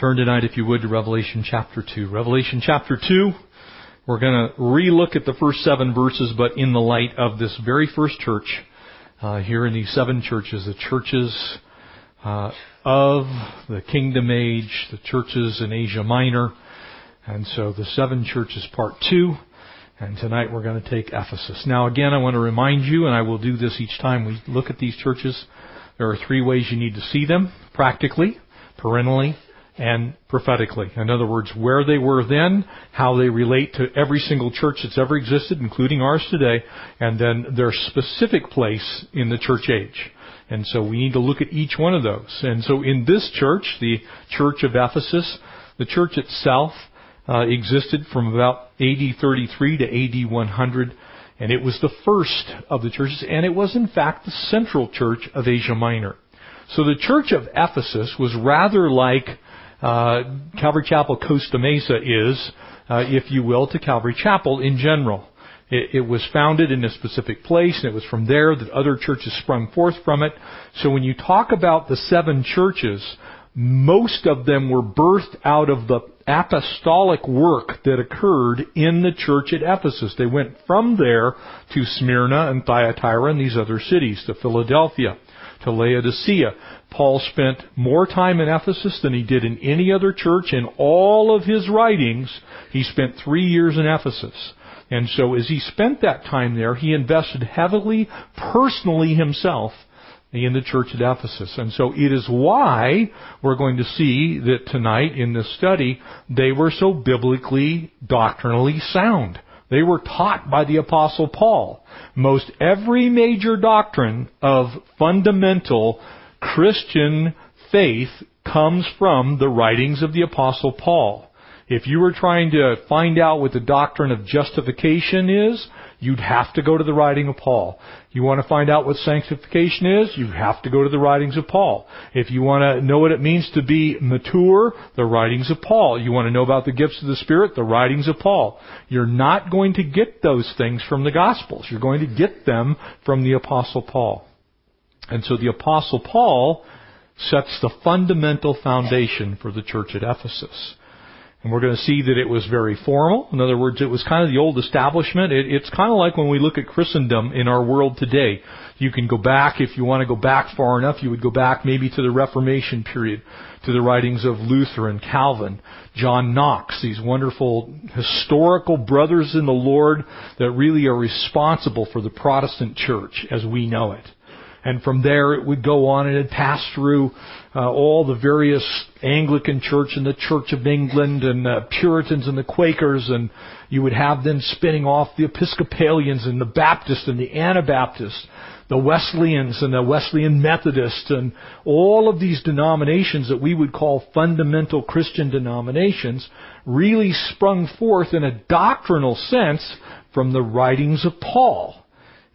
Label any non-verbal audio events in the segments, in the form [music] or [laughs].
Turn tonight, if you would, to Revelation chapter 2. Revelation chapter 2, we're going to relook at the first seven verses, but in the light of this very first church, uh, here in these seven churches, the churches uh, of the kingdom age, the churches in Asia Minor, and so the seven churches part 2. And tonight we're going to take Ephesus. Now again, I want to remind you, and I will do this each time we look at these churches, there are three ways you need to see them. Practically, perennially, and prophetically. In other words, where they were then, how they relate to every single church that's ever existed, including ours today, and then their specific place in the church age. And so we need to look at each one of those. And so in this church, the church of Ephesus, the church itself uh, existed from about AD 33 to AD 100, and it was the first of the churches, and it was in fact the central church of Asia Minor. So the church of Ephesus was rather like Calvary Chapel Costa Mesa is, uh, if you will, to Calvary Chapel in general. It, was founded in a specific place, and it was from there that other churches sprung forth from it. So when you talk about the seven churches, most of them were birthed out of the apostolic work that occurred in the church at Ephesus. They went from there to Smyrna and Thyatira and these other cities, to Philadelphia, to Laodicea. Paul spent more time in Ephesus than he did in any other church. In all of his writings, he spent three years in Ephesus. And so as he spent that time there, he invested heavily, personally himself, in the church at Ephesus. And so it is why we're going to see that tonight in this study, they were so biblically, doctrinally sound. They were taught by the apostle Paul. Most every major doctrine of fundamental Christian faith comes from the writings of the Apostle Paul. If you were trying to find out what the doctrine of justification is, you'd have to go to the writing of Paul. You want to find out what sanctification is, you have to go to the writings of Paul. If you want to know what it means to be mature, the writings of Paul. You want to know about the gifts of the Spirit, the writings of Paul. You're not going to get those things from the Gospels. You're going to get them from the Apostle Paul. And so the apostle Paul sets the fundamental foundation for the church at Ephesus. And we're going to see that it was very formal. In other words, it was kind of the old establishment. It, it's kind of like when we look at Christendom in our world today. You can go back, if you want to go back far enough, you would go back maybe to the Reformation period, to the writings of Luther and Calvin, John Knox, these wonderful historical brothers in the Lord that really are responsible for the Protestant church as we know it and from there it would go on and it passed through uh, all the various Anglican Church and the Church of England and the Puritans and the Quakers, and you would have then spinning off the Episcopalians and the Baptists and the Anabaptists, the Wesleyans and the Wesleyan Methodists, and all of these denominations that we would call fundamental Christian denominations really sprung forth in a doctrinal sense from the writings of Paul.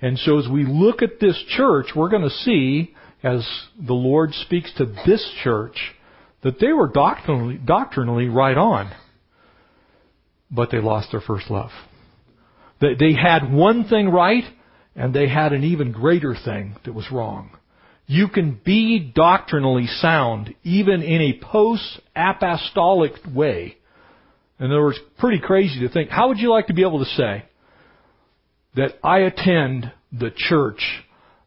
And so as we look at this church, we're going to see, as the Lord speaks to this church, that they were doctrinally, doctrinally right on. But they lost their first love. They, they had one thing right, and they had an even greater thing that was wrong. You can be doctrinally sound even in a post-apostolic way. In other words, pretty crazy to think. How would you like to be able to say, that I attend the church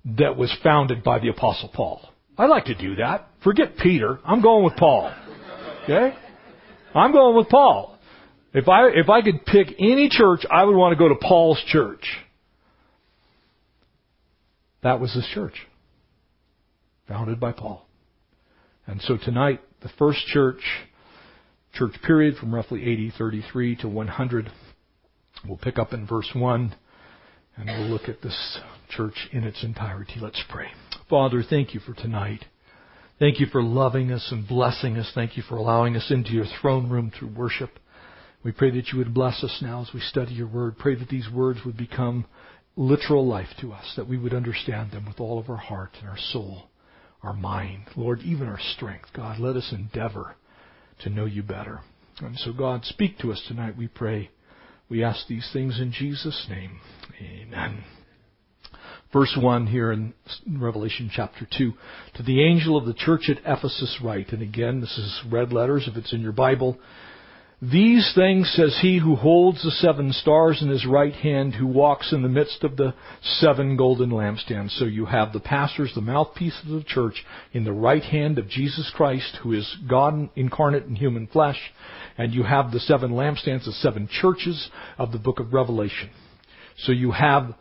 that was founded by the apostle Paul. I like to do that. Forget Peter. I'm going with Paul. Okay? I'm going with Paul. If I if I could pick any church, I would want to go to Paul's church. That was his church. Founded by Paul. And so tonight, the first church, church period from roughly AD 33 to 100, we'll pick up in verse 1. And we'll look at this church in its entirety. Let's pray. Father, thank you for tonight. Thank you for loving us and blessing us. Thank you for allowing us into your throne room through worship. We pray that you would bless us now as we study your word. Pray that these words would become literal life to us, that we would understand them with all of our heart and our soul, our mind, Lord, even our strength. God, let us endeavor to know you better. And so, God, speak to us tonight, we pray. We ask these things in Jesus' name. Amen. Verse 1 here in Revelation chapter 2. To the angel of the church at Ephesus write, and again, this is red letters if it's in your Bible. These things says he who holds the seven stars in his right hand, who walks in the midst of the seven golden lampstands. So you have the pastors, the mouthpiece of the church, in the right hand of Jesus Christ, who is God incarnate in human flesh, and you have the seven lampstands, the seven churches of the book of Revelation. So you have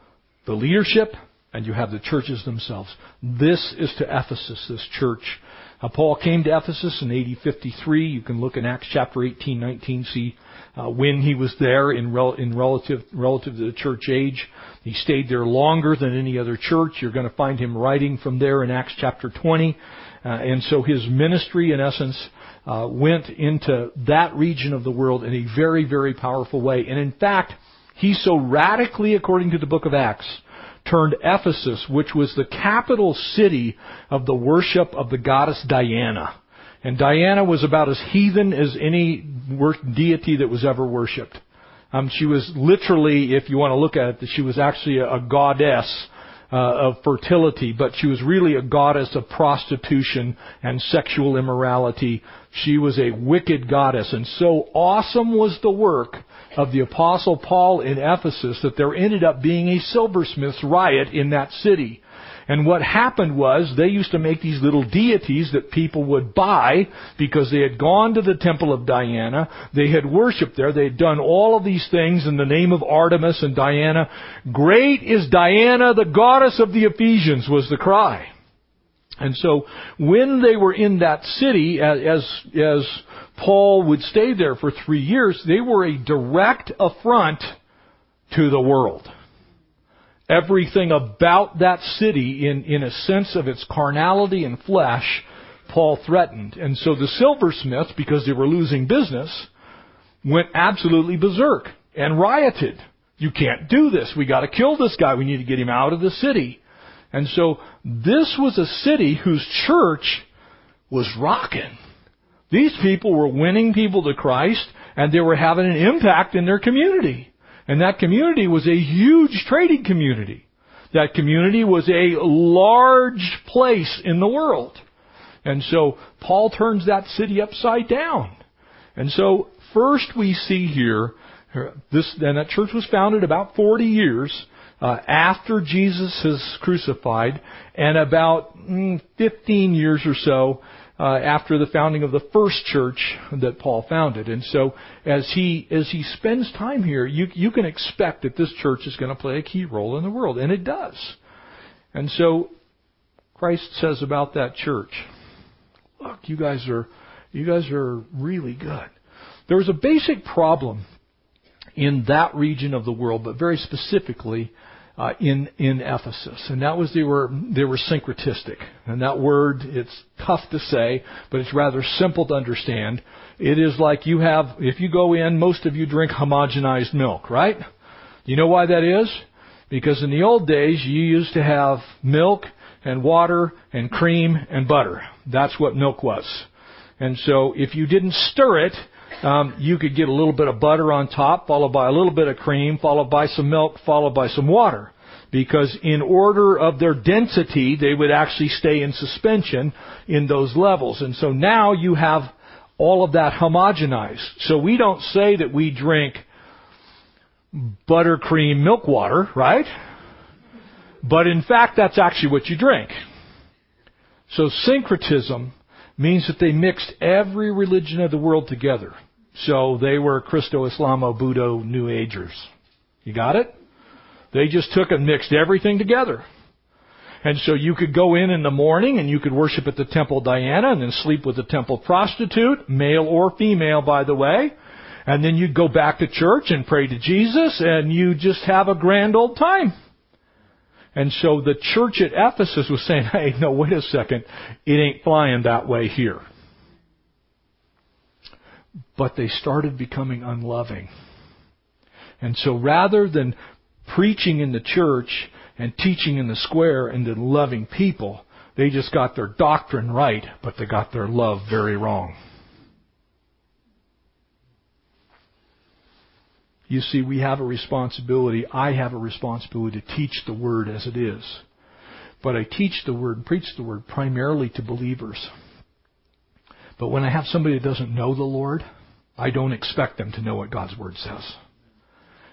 the leadership, and you have the churches themselves. This is to Ephesus, this church. Uh, Paul came to Ephesus in AD 53. You can look in Acts chapter 18, 19, see uh, when he was there in, rel- in relative, relative to the church age. He stayed there longer than any other church. You're going to find him writing from there in Acts chapter 20. Uh, and so his ministry, in essence, uh, went into that region of the world in a very, very powerful way. And in fact, he so radically, according to the book of Acts, turned Ephesus, which was the capital city of the worship of the goddess Diana. And Diana was about as heathen as any deity that was ever worshipped. Um, she was literally, if you want to look at it, she was actually a, a goddess uh, of fertility, but she was really a goddess of prostitution and sexual immorality. She was a wicked goddess, and so awesome was the work of the apostle Paul in Ephesus that there ended up being a silversmith's riot in that city. And what happened was they used to make these little deities that people would buy because they had gone to the temple of Diana. They had worshiped there. They had done all of these things in the name of Artemis and Diana. Great is Diana, the goddess of the Ephesians was the cry. And so when they were in that city, as, as Paul would stay there for three years, they were a direct affront to the world. Everything about that city, in, in a sense of its carnality and flesh, Paul threatened. And so the silversmiths, because they were losing business, went absolutely berserk and rioted. You can't do this. We gotta kill this guy. We need to get him out of the city. And so this was a city whose church was rocking. These people were winning people to Christ and they were having an impact in their community. And that community was a huge trading community. That community was a large place in the world. And so Paul turns that city upside down. And so first we see here, this, and that church was founded about 40 years uh, after Jesus is crucified, and about mm, 15 years or so uh, after the founding of the first church that Paul founded. And so, as he as he spends time here, you you can expect that this church is going to play a key role in the world, and it does. And so, Christ says about that church, "Look, you guys are you guys are really good." There was a basic problem in that region of the world, but very specifically uh, in in Ephesus, and that was they were they were syncretistic, and that word it's tough to say, but it's rather simple to understand. It is like you have if you go in, most of you drink homogenized milk, right? You know why that is? Because in the old days you used to have milk and water and cream and butter. That's what milk was. And so if you didn't stir it, um, you could get a little bit of butter on top, followed by a little bit of cream, followed by some milk, followed by some water. Because in order of their density, they would actually stay in suspension in those levels. And so now you have all of that homogenized. So we don't say that we drink buttercream milk water, right? But in fact, that's actually what you drink. So syncretism means that they mixed every religion of the world together. So they were Christo Islamo Buddha New Agers. You got it? They just took and mixed everything together. And so you could go in in the morning and you could worship at the temple Diana and then sleep with the temple prostitute, male or female by the way. And then you'd go back to church and pray to Jesus and you just have a grand old time. And so the church at Ephesus was saying, [laughs] hey, no, wait a second. It ain't flying that way here. But they started becoming unloving. And so rather than preaching in the church and teaching in the square and then loving people, they just got their doctrine right, but they got their love very wrong. You see, we have a responsibility. I have a responsibility to teach the Word as it is. But I teach the Word, and preach the Word primarily to believers. But when I have somebody that doesn't know the Lord, I don't expect them to know what God's Word says.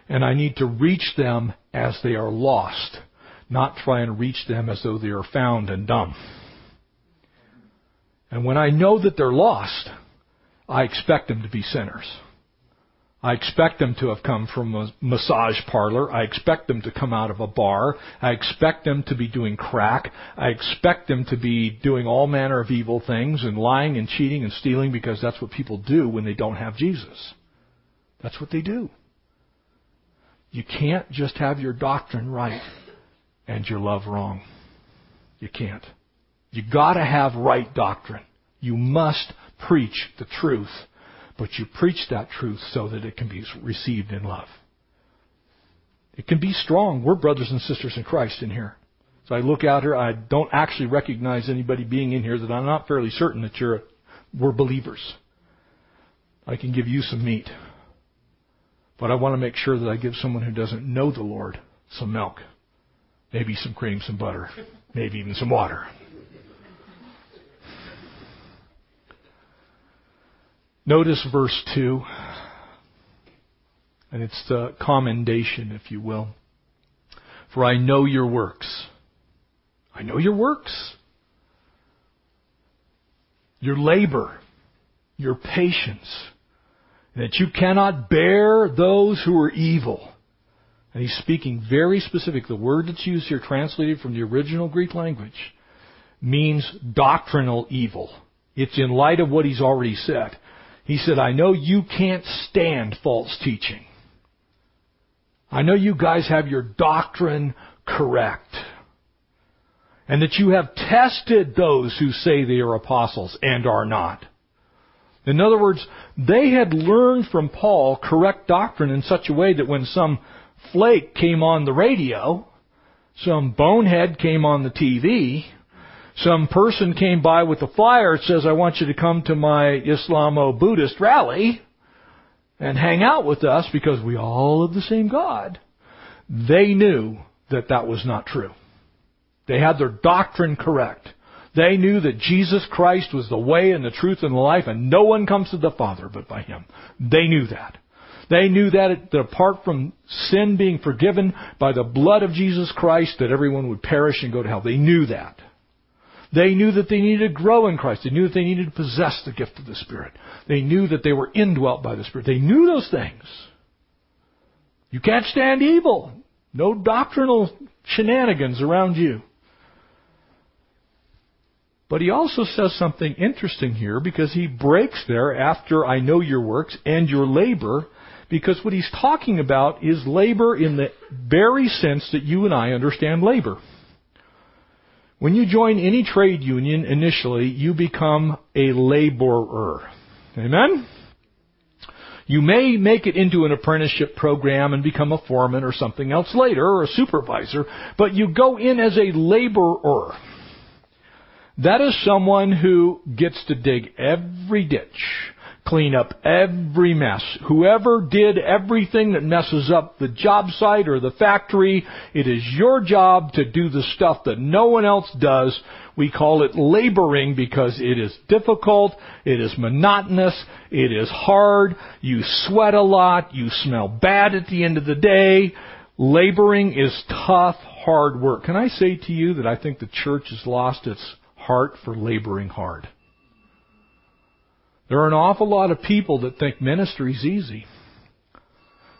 And I need to reach them as they are lost, not try and reach them as though they are found and dumb. And when I know that they're lost, I expect them to be sinners. I expect them to have come from a massage parlor. I expect them to come out of a bar. I expect them to be doing crack. I expect them to be doing all manner of evil things and lying and cheating and stealing because that's what people do when they don't have Jesus. That's what they do. You can't just have your doctrine right and your love wrong. You can't. You gotta have right doctrine. You must preach the truth but you preach that truth so that it can be received in love. It can be strong. We're brothers and sisters in Christ in here. So I look out here, I don't actually recognize anybody being in here that I'm not fairly certain that you're, we're believers. I can give you some meat. But I want to make sure that I give someone who doesn't know the Lord some milk. Maybe some cream, some butter, maybe even some water. Notice verse 2, and it's the commendation, if you will. For I know your works. I know your works. Your labor, your patience, that you cannot bear those who are evil. And he's speaking very specific. The word that's used here, translated from the original Greek language, means doctrinal evil. It's in light of what he's already said. He said, I know you can't stand false teaching. I know you guys have your doctrine correct. And that you have tested those who say they are apostles and are not. In other words, they had learned from Paul correct doctrine in such a way that when some flake came on the radio, some bonehead came on the TV, some person came by with a flyer that says, I want you to come to my Islamo Buddhist rally and hang out with us because we all have the same God. They knew that that was not true. They had their doctrine correct. They knew that Jesus Christ was the way and the truth and the life and no one comes to the Father but by Him. They knew that. They knew that, that apart from sin being forgiven by the blood of Jesus Christ that everyone would perish and go to hell. They knew that. They knew that they needed to grow in Christ. They knew that they needed to possess the gift of the Spirit. They knew that they were indwelt by the Spirit. They knew those things. You can't stand evil. No doctrinal shenanigans around you. But he also says something interesting here because he breaks there after I know your works and your labor because what he's talking about is labor in the very sense that you and I understand labor. When you join any trade union initially, you become a laborer. Amen? You may make it into an apprenticeship program and become a foreman or something else later, or a supervisor, but you go in as a laborer. That is someone who gets to dig every ditch, clean up every mess. Whoever did everything that messes up the job site or the factory, it is your job to do the stuff that no one else does. We call it laboring because it is difficult, it is monotonous, it is hard, you sweat a lot, you smell bad at the end of the day. Laboring is tough, hard work. Can I say to you that I think the church has lost its heart for laboring hard? There are an awful lot of people that think ministry is easy.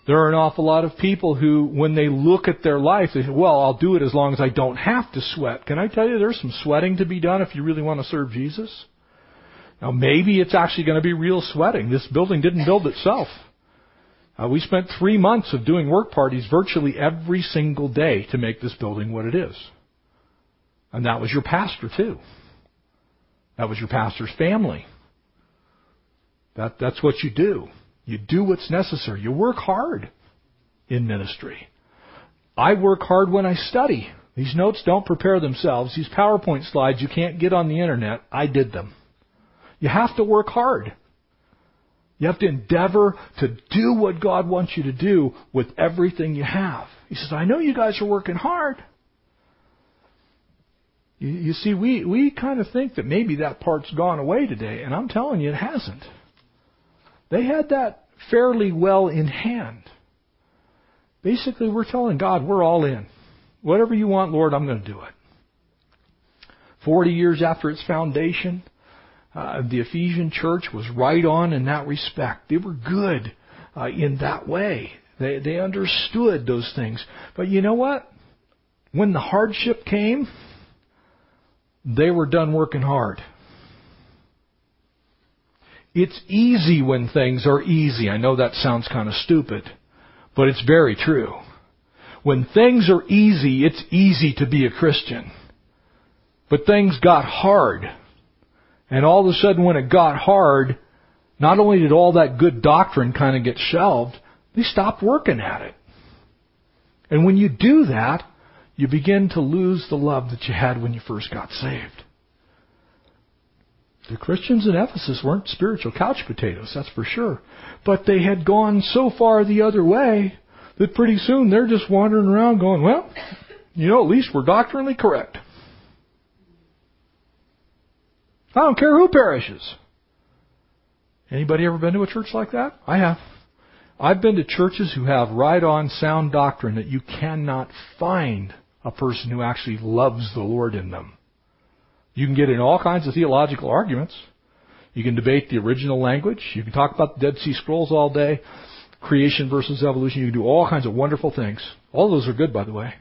There are an awful lot of people who, when they look at their life, they say, well, I'll do it as long as I don't have to sweat. Can I tell you there's some sweating to be done if you really want to serve Jesus? Now maybe it's actually going to be real sweating. This building didn't build itself. Uh, we spent three months of doing work parties virtually every single day to make this building what it is. And that was your pastor too. That was your pastor's family. That, that's what you do. You do what's necessary. You work hard in ministry. I work hard when I study. These notes don't prepare themselves. These PowerPoint slides you can't get on the internet. I did them. You have to work hard. You have to endeavor to do what God wants you to do with everything you have. He says, I know you guys are working hard. You, you see, we, we kind of think that maybe that part's gone away today, and I'm telling you it hasn't. They had that fairly well in hand. Basically, we're telling God, we're all in. Whatever you want, Lord, I'm going to do it. Forty years after its foundation, uh, the Ephesian church was right on in that respect. They were good uh, in that way. They they understood those things. But you know what? When the hardship came, they were done working hard. It's easy when things are easy. I know that sounds kind of stupid. But it's very true. When things are easy, it's easy to be a Christian. But things got hard. And all of a sudden when it got hard, not only did all that good doctrine kind of get shelved, they stopped working at it. And when you do that, you begin to lose the love that you had when you first got saved. The Christians in Ephesus weren't spiritual couch potatoes, that's for sure. But they had gone so far the other way that pretty soon they're just wandering around going, well, you know, at least we're doctrinally correct. I don't care who perishes. Anybody ever been to a church like that? I have. I've been to churches who have right on sound doctrine that you cannot find a person who actually loves the Lord in them. You can get in all kinds of theological arguments. You can debate the original language. You can talk about the Dead Sea Scrolls all day, creation versus evolution. You can do all kinds of wonderful things. All those are good, by the way.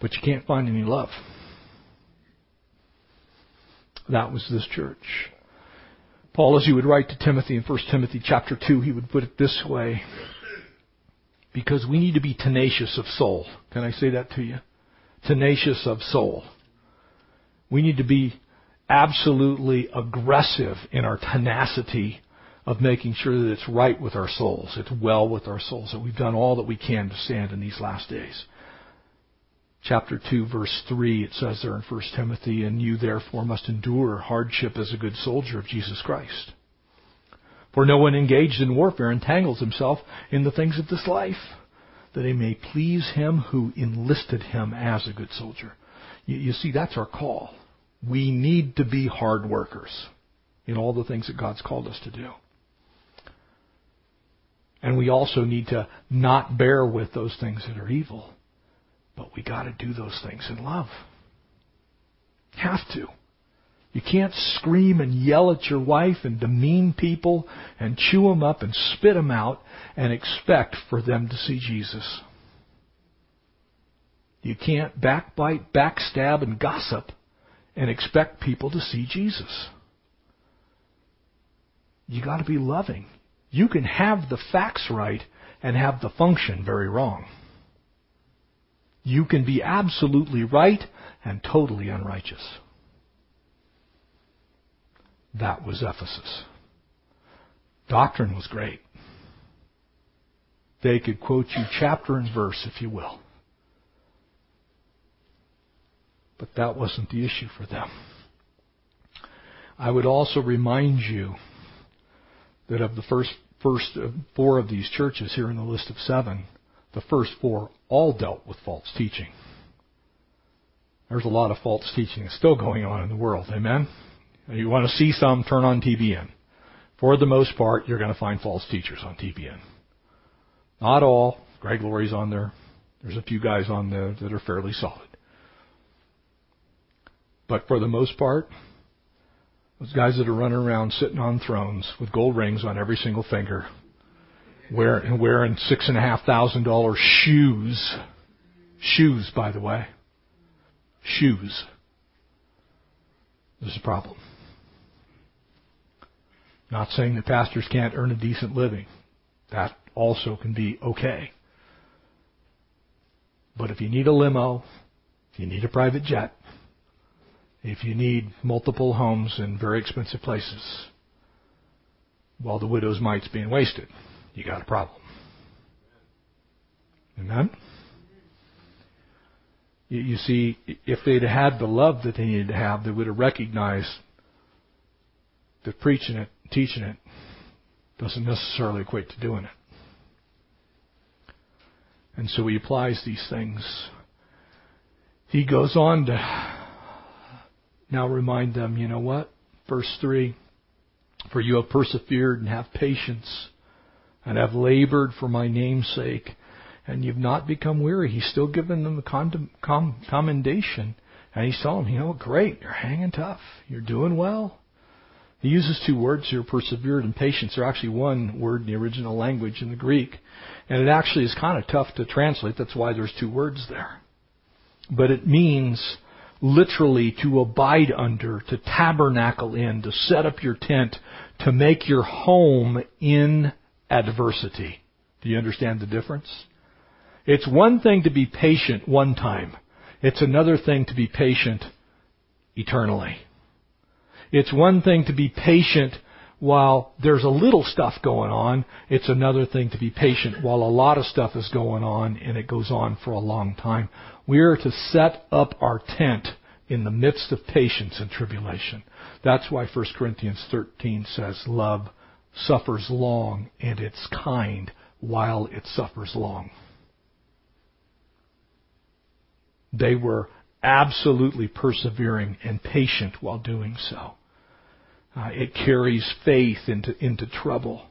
But you can't find any love. That was this church. Paul, as he would write to Timothy in 1 Timothy chapter 2, he would put it this way. Because we need to be tenacious of soul. Can I say that to you? Tenacious of soul. We need to be absolutely aggressive in our tenacity of making sure that it's right with our souls, it's well with our souls, that we've done all that we can to stand in these last days. Chapter 2, verse 3, it says there in 1 Timothy, And you therefore must endure hardship as a good soldier of Jesus Christ. For no one engaged in warfare entangles himself in the things of this life, that he may please him who enlisted him as a good soldier. You, you see, that's our call. We need to be hard workers in all the things that God's called us to do. And we also need to not bear with those things that are evil. But we gotta do those things in love. Have to. You can't scream and yell at your wife and demean people and chew them up and spit them out and expect for them to see Jesus. You can't backbite, backstab, and gossip and expect people to see Jesus. You got to be loving. You can have the facts right and have the function very wrong. You can be absolutely right and totally unrighteous. That was Ephesus. Doctrine was great. They could quote you chapter and verse, if you will. But that wasn't the issue for them. I would also remind you that of the first first four of these churches here in the list of seven, the first four all dealt with false teaching. There's a lot of false teaching still going on in the world. Amen? You want to see some, turn on TBN. For the most part, you're going to find false teachers on TBN. Not all. Greg Laurie's on there. There's a few guys on there that are fairly solid. But for the most part, those guys that are running around sitting on thrones with gold rings on every single finger, wearing, wearing six and a half thousand dollar shoes, shoes, by the way, shoes. There's a problem. Not saying that pastors can't earn a decent living. That also can be okay. But if you need a limo, if you need a private jet, if you need multiple homes in very expensive places while the widow's mite's being wasted, you got a problem. Amen? You, you see, if they'd had the love that they needed to have, they would have recognized that preaching it, teaching it, doesn't necessarily equate to doing it. And so he applies these things. He goes on to now remind them, you know what? Verse 3 For you have persevered and have patience and have labored for my name's sake, and you've not become weary. He's still giving them the commendation. And he's telling them, you know, great, you're hanging tough. You're doing well. He uses two words here, persevered and patience. They're actually one word in the original language in the Greek. And it actually is kind of tough to translate. That's why there's two words there. But it means literally to abide under, to tabernacle in, to set up your tent, to make your home in adversity. Do you understand the difference? It's one thing to be patient one time. It's another thing to be patient eternally. It's one thing to be patient while there's a little stuff going on. It's another thing to be patient while a lot of stuff is going on and it goes on for a long time. We are to set up our tent in the midst of patience and tribulation. That's why 1 Corinthians 13 says love suffers long and it's kind while it suffers long. They were absolutely persevering and patient while doing so. Uh, it carries faith into, into trouble.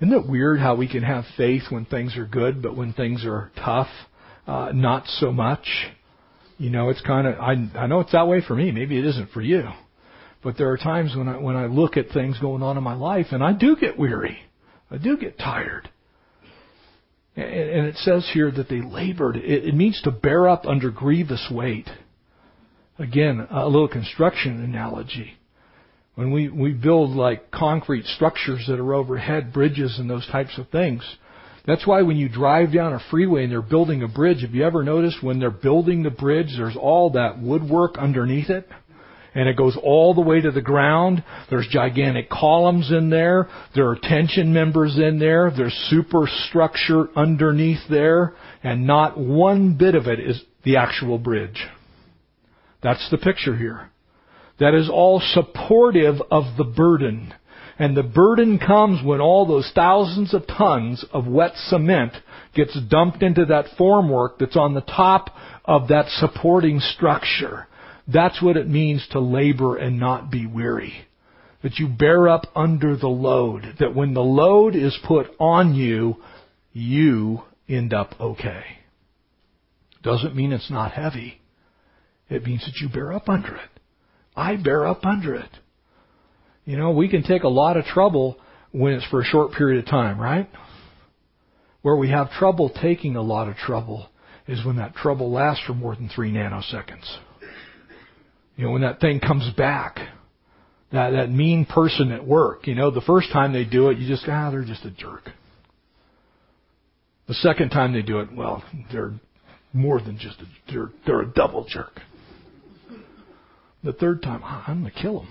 Isn't it weird how we can have faith when things are good, but when things are tough, uh, not so much? You know, it's kind of, I, I know it's that way for me. Maybe it isn't for you. But there are times when I, when I look at things going on in my life and I do get weary. I do get tired. And, and it says here that they labored. It, it means to bear up under grievous weight. Again, a little construction analogy. When we, we build like concrete structures that are overhead, bridges and those types of things, that's why when you drive down a freeway and they're building a bridge, have you ever noticed when they're building the bridge, there's all that woodwork underneath it? And it goes all the way to the ground. There's gigantic columns in there. There are tension members in there. There's superstructure underneath there. And not one bit of it is the actual bridge. That's the picture here that is all supportive of the burden. And the burden comes when all those thousands of tons of wet cement gets dumped into that formwork that's on the top of that supporting structure. That's what it means to labor and not be weary. That you bear up under the load. That when the load is put on you, you end up okay. Doesn't mean it's not heavy. It means that you bear up under it. I bear up under it. You know, we can take a lot of trouble when it's for a short period of time, right? Where we have trouble taking a lot of trouble is when that trouble lasts for more than three nanoseconds. You know, when that thing comes back, that, that mean person at work, you know, the first time they do it, you just, ah, they're just a jerk. The second time they do it, well, they're more than just a, they're, they're a double jerk. The third time, ah, I'm going to kill them.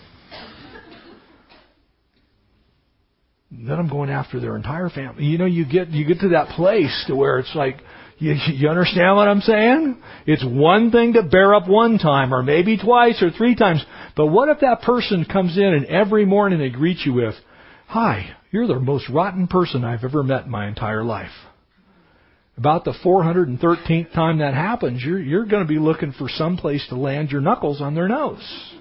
Then I'm going after their entire family. You know, you get you get to that place to where it's like, you, you understand what I'm saying? It's one thing to bear up one time, or maybe twice or three times. But what if that person comes in and every morning they greet you with, "Hi, you're the most rotten person I've ever met in my entire life." About the 413th time that happens, you're, you're going to be looking for some place to land your knuckles on their nose.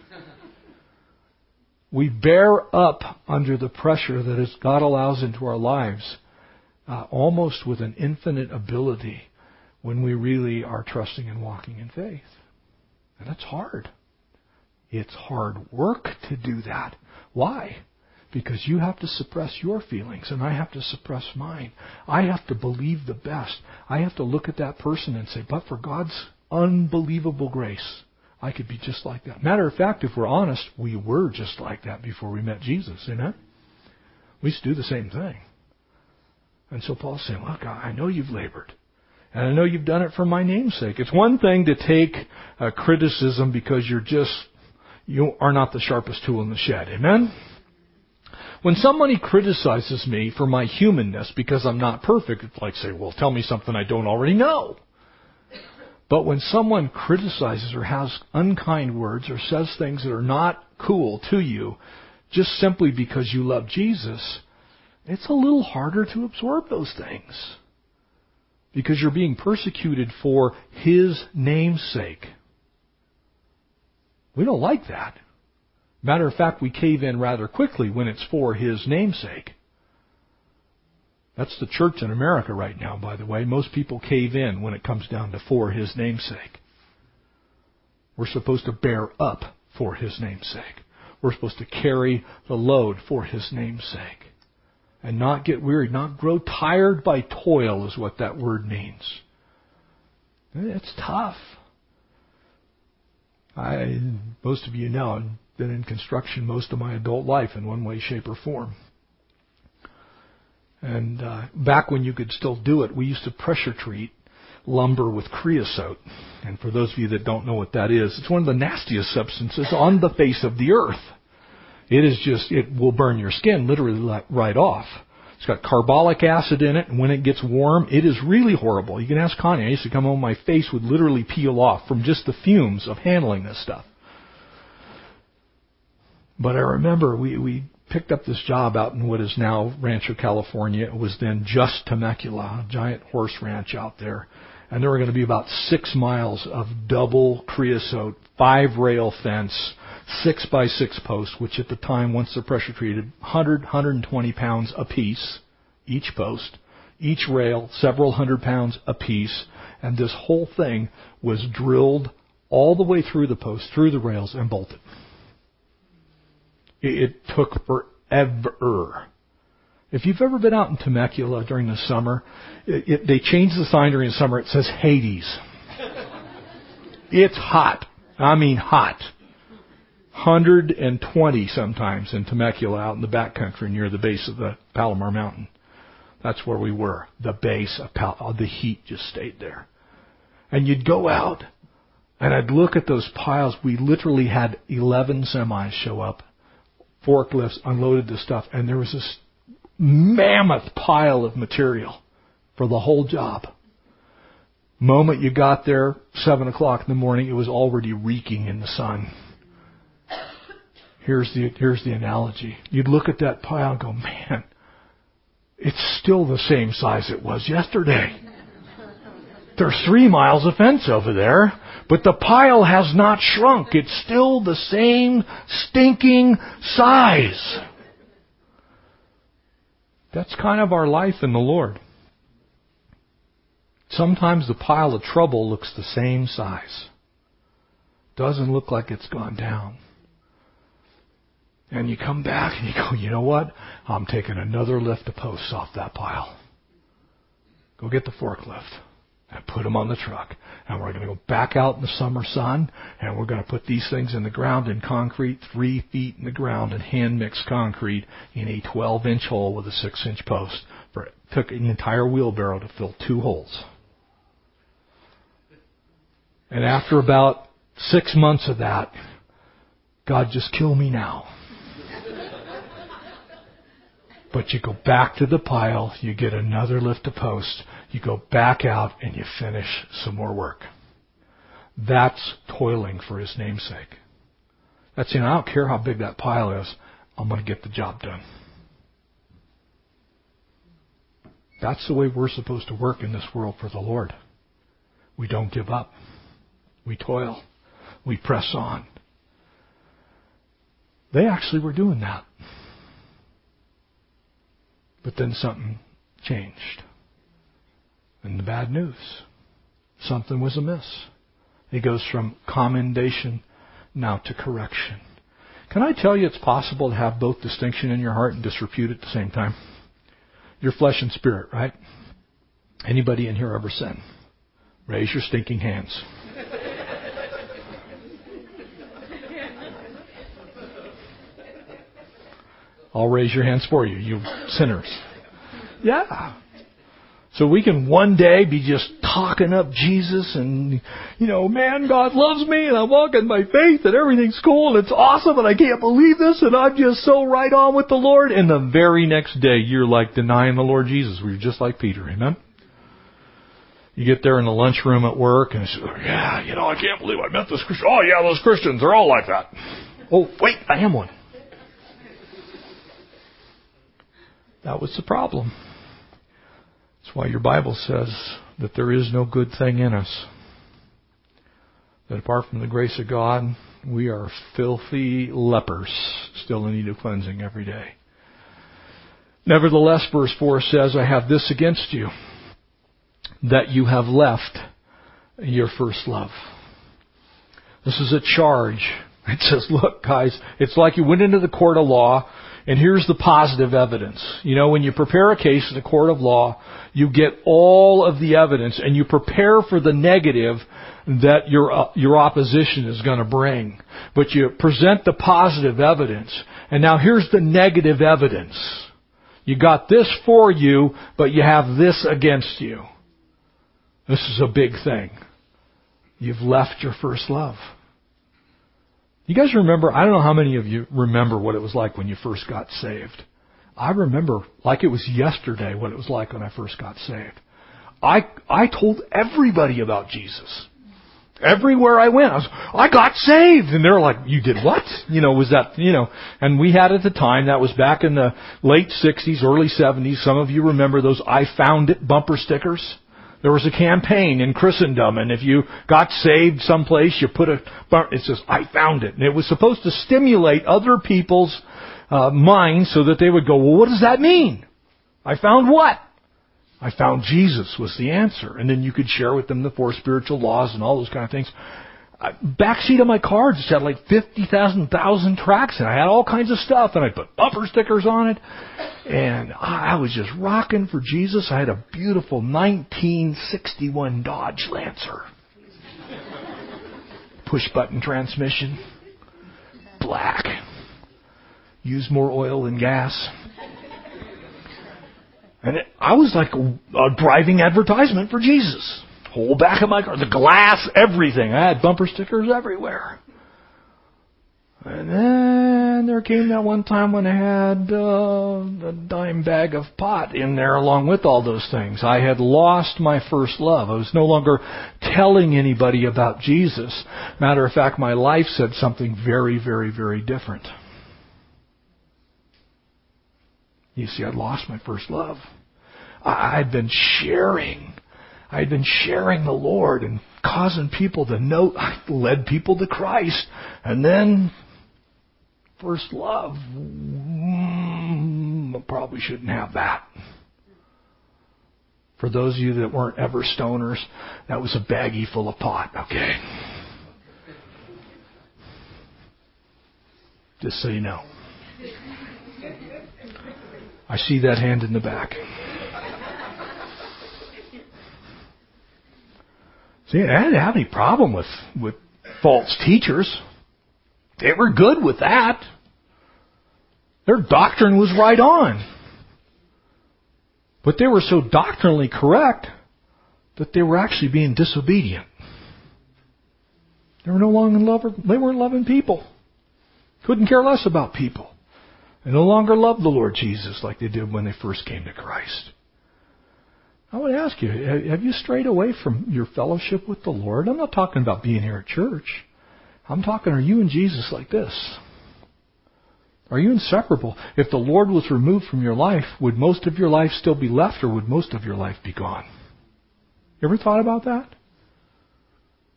We bear up under the pressure that God allows into our lives uh, almost with an infinite ability when we really are trusting and walking in faith. And that's hard. It's hard work to do that. Why? Because you have to suppress your feelings and I have to suppress mine. I have to believe the best. I have to look at that person and say, but for God's unbelievable grace, I could be just like that. Matter of fact, if we're honest, we were just like that before we met Jesus. Amen? We used to do the same thing. And so Paul's saying, look, I know you've labored. And I know you've done it for my name's sake. It's one thing to take a criticism because you're just, you are not the sharpest tool in the shed. Amen? When somebody criticizes me for my humanness because I'm not perfect, it's like say, well, tell me something I don't already know. But when someone criticizes or has unkind words or says things that are not cool to you, just simply because you love Jesus, it's a little harder to absorb those things. Because you're being persecuted for His name's sake. We don't like that. Matter of fact, we cave in rather quickly when it's for His namesake. That's the church in America right now, by the way. Most people cave in when it comes down to for His namesake. We're supposed to bear up for His namesake. We're supposed to carry the load for His namesake. And not get weary, not grow tired by toil is what that word means. It's tough. I, most of you know, been in construction most of my adult life in one way, shape, or form. And uh, back when you could still do it, we used to pressure treat lumber with creosote. And for those of you that don't know what that is, it's one of the nastiest substances on the face of the earth. It is just, it will burn your skin literally right off. It's got carbolic acid in it, and when it gets warm, it is really horrible. You can ask Connie. I used to come home, my face would literally peel off from just the fumes of handling this stuff. But I remember we, we picked up this job out in what is now Rancho California. It was then just Temecula, a giant horse ranch out there. And there were going to be about six miles of double creosote, five rail fence, six by six posts, which at the time, once they're pressure treated, 100, 120 pounds a piece, each post, each rail, several hundred pounds a piece. And this whole thing was drilled all the way through the post, through the rails, and bolted. It took forever. If you've ever been out in Temecula during the summer, it, it, they change the sign during the summer. It says Hades. it's hot. I mean hot. 120 sometimes in Temecula out in the backcountry near the base of the Palomar Mountain. That's where we were. The base of Pal- uh, the heat just stayed there. And you'd go out and I'd look at those piles. We literally had 11 semis show up forklifts unloaded the stuff, and there was this mammoth pile of material for the whole job. Moment you got there, seven o'clock in the morning, it was already reeking in the sun. Here's the here's the analogy. You'd look at that pile and go, man, it's still the same size it was yesterday. There's three miles of fence over there. But the pile has not shrunk. It's still the same stinking size. That's kind of our life in the Lord. Sometimes the pile of trouble looks the same size. Doesn't look like it's gone down. And you come back and you go, you know what? I'm taking another lift of posts off that pile. Go get the forklift and put them on the truck. And we're going to go back out in the summer sun and we're going to put these things in the ground in concrete, three feet in the ground and hand mix concrete in a 12 inch hole with a six inch post. It took an entire wheelbarrow to fill two holes. And after about six months of that, God just kill me now. But you go back to the pile, you get another lift of posts, you go back out and you finish some more work. That's toiling for his namesake. That's saying, I don't care how big that pile is, I'm going to get the job done. That's the way we're supposed to work in this world for the Lord. We don't give up. We toil. We press on. They actually were doing that. But then something changed. And the bad news. Something was amiss. It goes from commendation now to correction. Can I tell you it's possible to have both distinction in your heart and disrepute at the same time? Your flesh and spirit, right? Anybody in here ever sin? Raise your stinking hands. I'll raise your hands for you, you sinners. Yeah. So we can one day be just talking up Jesus and, you know, man, God loves me and I'm walking by faith and everything's cool and it's awesome and I can't believe this and I'm just so right on with the Lord. And the very next day you're like denying the Lord Jesus. We're just like Peter. Amen? You get there in the lunchroom at work and say, oh, yeah, you know, I can't believe I met this Christian. Oh yeah, those Christians, they're all like that. Oh, wait, I am one. That was the problem. Why your Bible says that there is no good thing in us. That apart from the grace of God, we are filthy lepers, still in need of cleansing every day. Nevertheless, verse 4 says, I have this against you, that you have left your first love. This is a charge. It says, look guys, it's like you went into the court of law and here's the positive evidence. You know, when you prepare a case in a court of law, you get all of the evidence and you prepare for the negative that your uh, your opposition is going to bring. But you present the positive evidence. And now here's the negative evidence. You got this for you, but you have this against you. This is a big thing. You've left your first love. You guys remember, I don't know how many of you remember what it was like when you first got saved. I remember like it was yesterday what it was like when I first got saved. I, I told everybody about Jesus. Everywhere I went, I was, I got saved. And they're like, you did what? You know, was that, you know, and we had at the time, that was back in the late 60s, early 70s. Some of you remember those I found it bumper stickers. There was a campaign in Christendom, and if you got saved someplace, you put a, it says, I found it. And it was supposed to stimulate other people's uh, minds so that they would go, well, what does that mean? I found what? I found Jesus was the answer. And then you could share with them the four spiritual laws and all those kind of things. Backseat of my car just had like 50,000 thousand tracts and I had all kinds of stuff and I put bumper stickers on it and I was just rocking for Jesus. I had a beautiful 1961 Dodge Lancer. Push button transmission. Black. Use more oil than gas. And it, I was like a, a driving advertisement for Jesus whole back of my car, the glass, everything. I had bumper stickers everywhere. And then there came that one time when I had uh, a dime bag of pot in there along with all those things. I had lost my first love. I was no longer telling anybody about Jesus. Matter of fact, my life said something very, very, very different. You see, I'd lost my first love. I'd been sharing I had been sharing the Lord and causing people to know, I [laughs] led people to Christ. And then, first love, mm, I probably shouldn't have that. For those of you that weren't ever stoners, that was a baggie full of pot, okay? Just so you know. I see that hand in the back. See, I didn't have any problem with, with false teachers. They were good with that. Their doctrine was right on. But they were so doctrinally correct that they were actually being disobedient. They were no longer loving, they weren't loving people. Couldn't care less about people. They no longer loved the Lord Jesus like they did when they first came to Christ. I would ask you, have you strayed away from your fellowship with the Lord? I'm not talking about being here at church. I'm talking, are you and Jesus like this? Are you inseparable? If the Lord was removed from your life, would most of your life still be left or would most of your life be gone? You ever thought about that?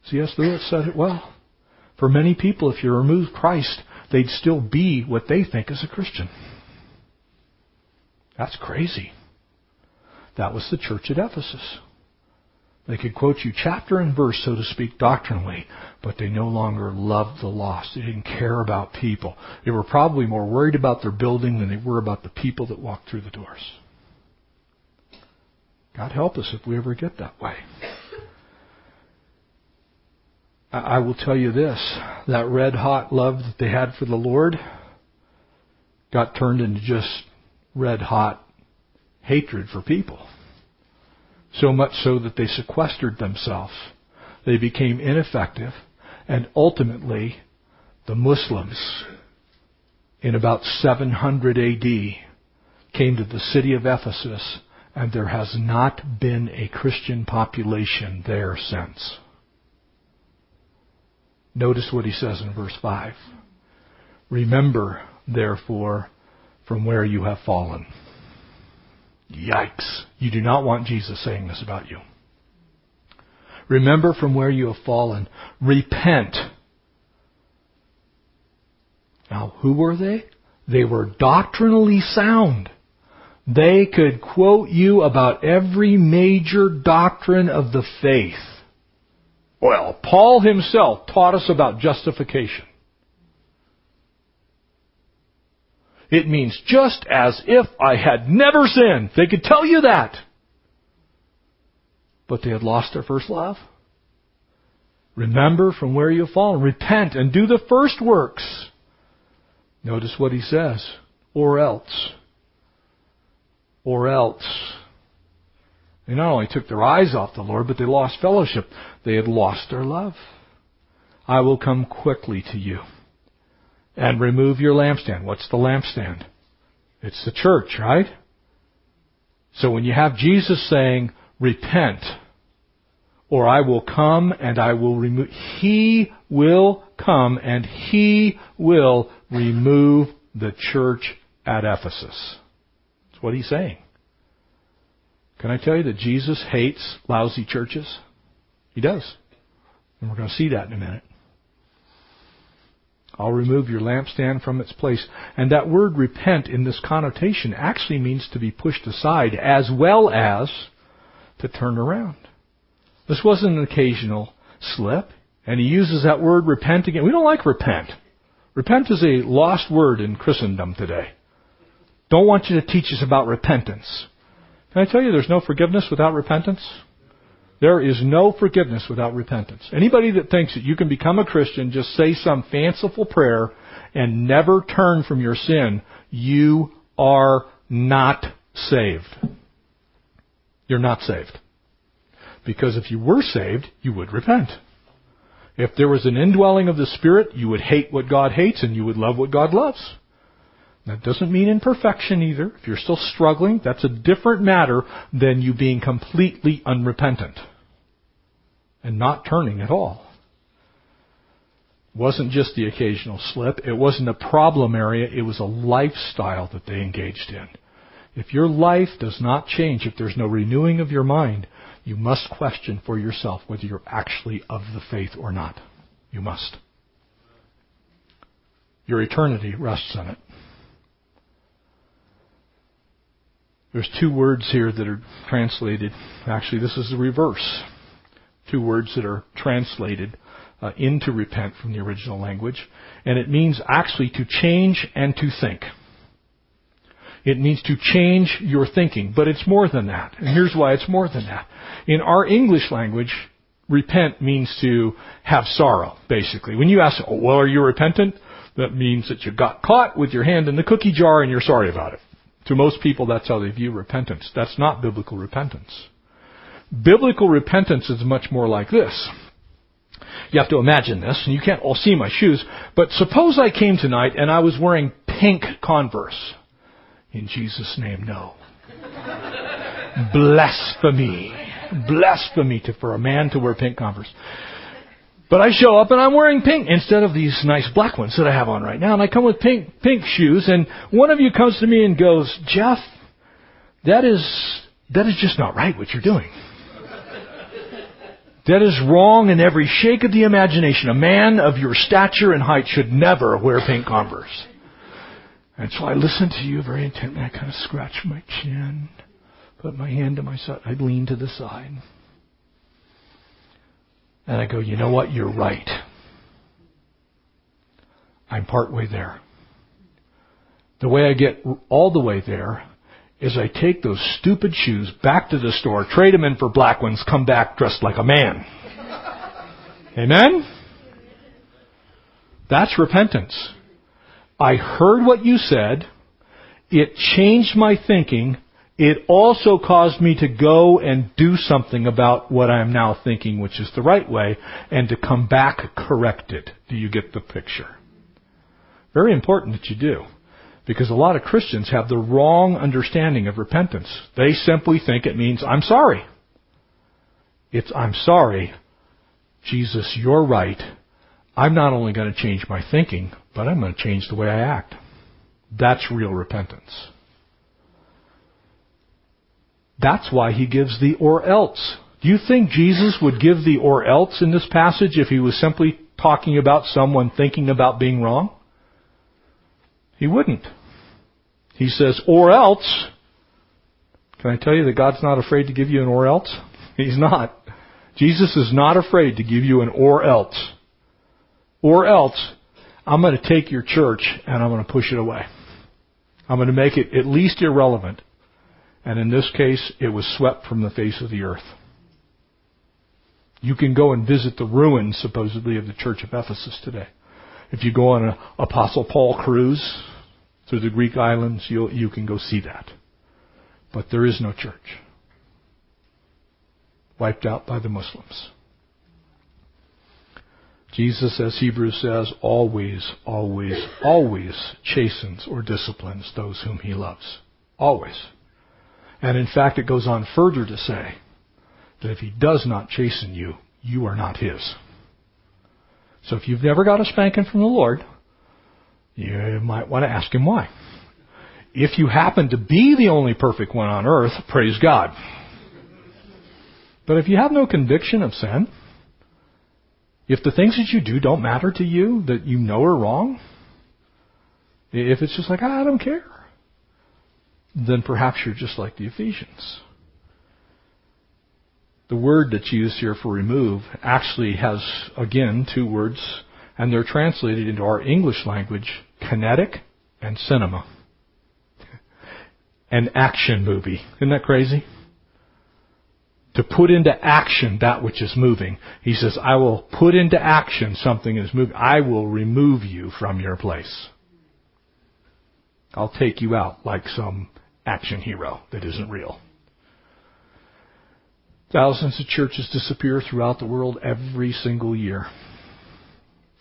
C.S. Lewis said it well. For many people, if you remove Christ, they'd still be what they think is a Christian. That's crazy. That was the church at Ephesus. They could quote you chapter and verse, so to speak, doctrinally, but they no longer loved the lost. They didn't care about people. They were probably more worried about their building than they were about the people that walked through the doors. God help us if we ever get that way. I will tell you this that red hot love that they had for the Lord got turned into just red hot hatred for people. So much so that they sequestered themselves. They became ineffective, and ultimately, the Muslims, in about 700 AD, came to the city of Ephesus, and there has not been a Christian population there since. Notice what he says in verse 5. Remember, therefore, from where you have fallen. Yikes. You do not want Jesus saying this about you. Remember from where you have fallen. Repent. Now, who were they? They were doctrinally sound. They could quote you about every major doctrine of the faith. Well, Paul himself taught us about justification. It means just as if I had never sinned. They could tell you that. But they had lost their first love. Remember from where you have fallen. Repent and do the first works. Notice what he says. Or else. Or else. They not only took their eyes off the Lord, but they lost fellowship. They had lost their love. I will come quickly to you and remove your lampstand. What's the lampstand? It's the church, right? So when you have Jesus saying, repent, or I will come and I will remove, He will come and He will remove the church at Ephesus. That's what He's saying. Can I tell you that Jesus hates lousy churches? He does. And we're going to see that in a minute. I'll remove your lampstand from its place. And that word repent in this connotation actually means to be pushed aside as well as to turn around. This wasn't an occasional slip. And he uses that word repent again. We don't like repent. Repent is a lost word in Christendom today. Don't want you to teach us about repentance. Can I tell you there's no forgiveness without repentance? There is no forgiveness without repentance. Anybody that thinks that you can become a Christian, just say some fanciful prayer and never turn from your sin, you are not saved. You're not saved. Because if you were saved, you would repent. If there was an indwelling of the Spirit, you would hate what God hates and you would love what God loves. That doesn't mean imperfection either. If you're still struggling, that's a different matter than you being completely unrepentant and not turning at all. It wasn't just the occasional slip. It wasn't a problem area. It was a lifestyle that they engaged in. If your life does not change, if there's no renewing of your mind, you must question for yourself whether you're actually of the faith or not. You must. Your eternity rests on it. There's two words here that are translated. Actually, this is the reverse. Two words that are translated uh, into repent from the original language. And it means actually to change and to think. It means to change your thinking, but it's more than that. And here's why it's more than that. In our English language, repent means to have sorrow, basically. When you ask, oh, well, are you repentant? That means that you got caught with your hand in the cookie jar and you're sorry about it. To most people, that's how they view repentance. That's not biblical repentance. Biblical repentance is much more like this. You have to imagine this, and you can't all see my shoes, but suppose I came tonight and I was wearing pink Converse. In Jesus' name, no. Blasphemy. Blasphemy to, for a man to wear pink Converse. But I show up and I'm wearing pink instead of these nice black ones that I have on right now. And I come with pink, pink shoes and one of you comes to me and goes, Jeff, that is, that is just not right what you're doing. That is wrong in every shake of the imagination. A man of your stature and height should never wear pink Converse. And so I listen to you very intently. I kind of scratch my chin, put my hand to my side. I lean to the side. And I go, you know what? You're right. I'm partway there. The way I get all the way there is I take those stupid shoes back to the store, trade them in for black ones, come back dressed like a man. Amen? That's repentance. I heard what you said. It changed my thinking it also caused me to go and do something about what I am now thinking, which is the right way, and to come back corrected. Do you get the picture? Very important that you do. Because a lot of Christians have the wrong understanding of repentance. They simply think it means, I'm sorry. It's, I'm sorry. Jesus, you're right. I'm not only going to change my thinking, but I'm going to change the way I act. That's real repentance. That's why he gives the or else. Do you think Jesus would give the or else in this passage if he was simply talking about someone thinking about being wrong? He wouldn't. He says, or else. Can I tell you that God's not afraid to give you an or else? He's not. Jesus is not afraid to give you an or else. Or else, I'm going to take your church and I'm going to push it away. I'm going to make it at least irrelevant. And in this case, it was swept from the face of the earth. You can go and visit the ruins, supposedly, of the church of Ephesus today. If you go on an Apostle Paul cruise through the Greek islands, you you can go see that. But there is no church. Wiped out by the Muslims. Jesus, as Hebrews says, always, always, always chastens or disciplines those whom he loves. Always. And in fact, it goes on further to say that if he does not chasten you, you are not his. So if you've never got a spanking from the Lord, you might want to ask him why. If you happen to be the only perfect one on earth, praise God. But if you have no conviction of sin, if the things that you do don't matter to you, that you know are wrong, if it's just like, ah, I don't care, then perhaps you're just like the Ephesians. The word that's used here for remove actually has, again, two words, and they're translated into our English language kinetic and cinema. An action movie. Isn't that crazy? To put into action that which is moving. He says, I will put into action something that is moving. I will remove you from your place. I'll take you out like some action hero that isn't real. Thousands of churches disappear throughout the world every single year.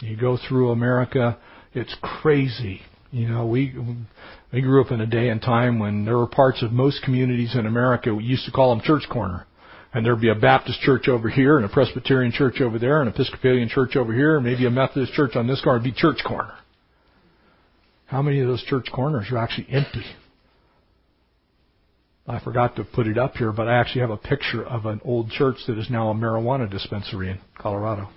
You go through America, it's crazy. You know, we we grew up in a day and time when there were parts of most communities in America we used to call them church corner. And there'd be a Baptist church over here and a Presbyterian church over there and an Episcopalian church over here and maybe a Methodist church on this corner. It'd be church corner. How many of those church corners are actually empty? I forgot to put it up here, but I actually have a picture of an old church that is now a marijuana dispensary in Colorado.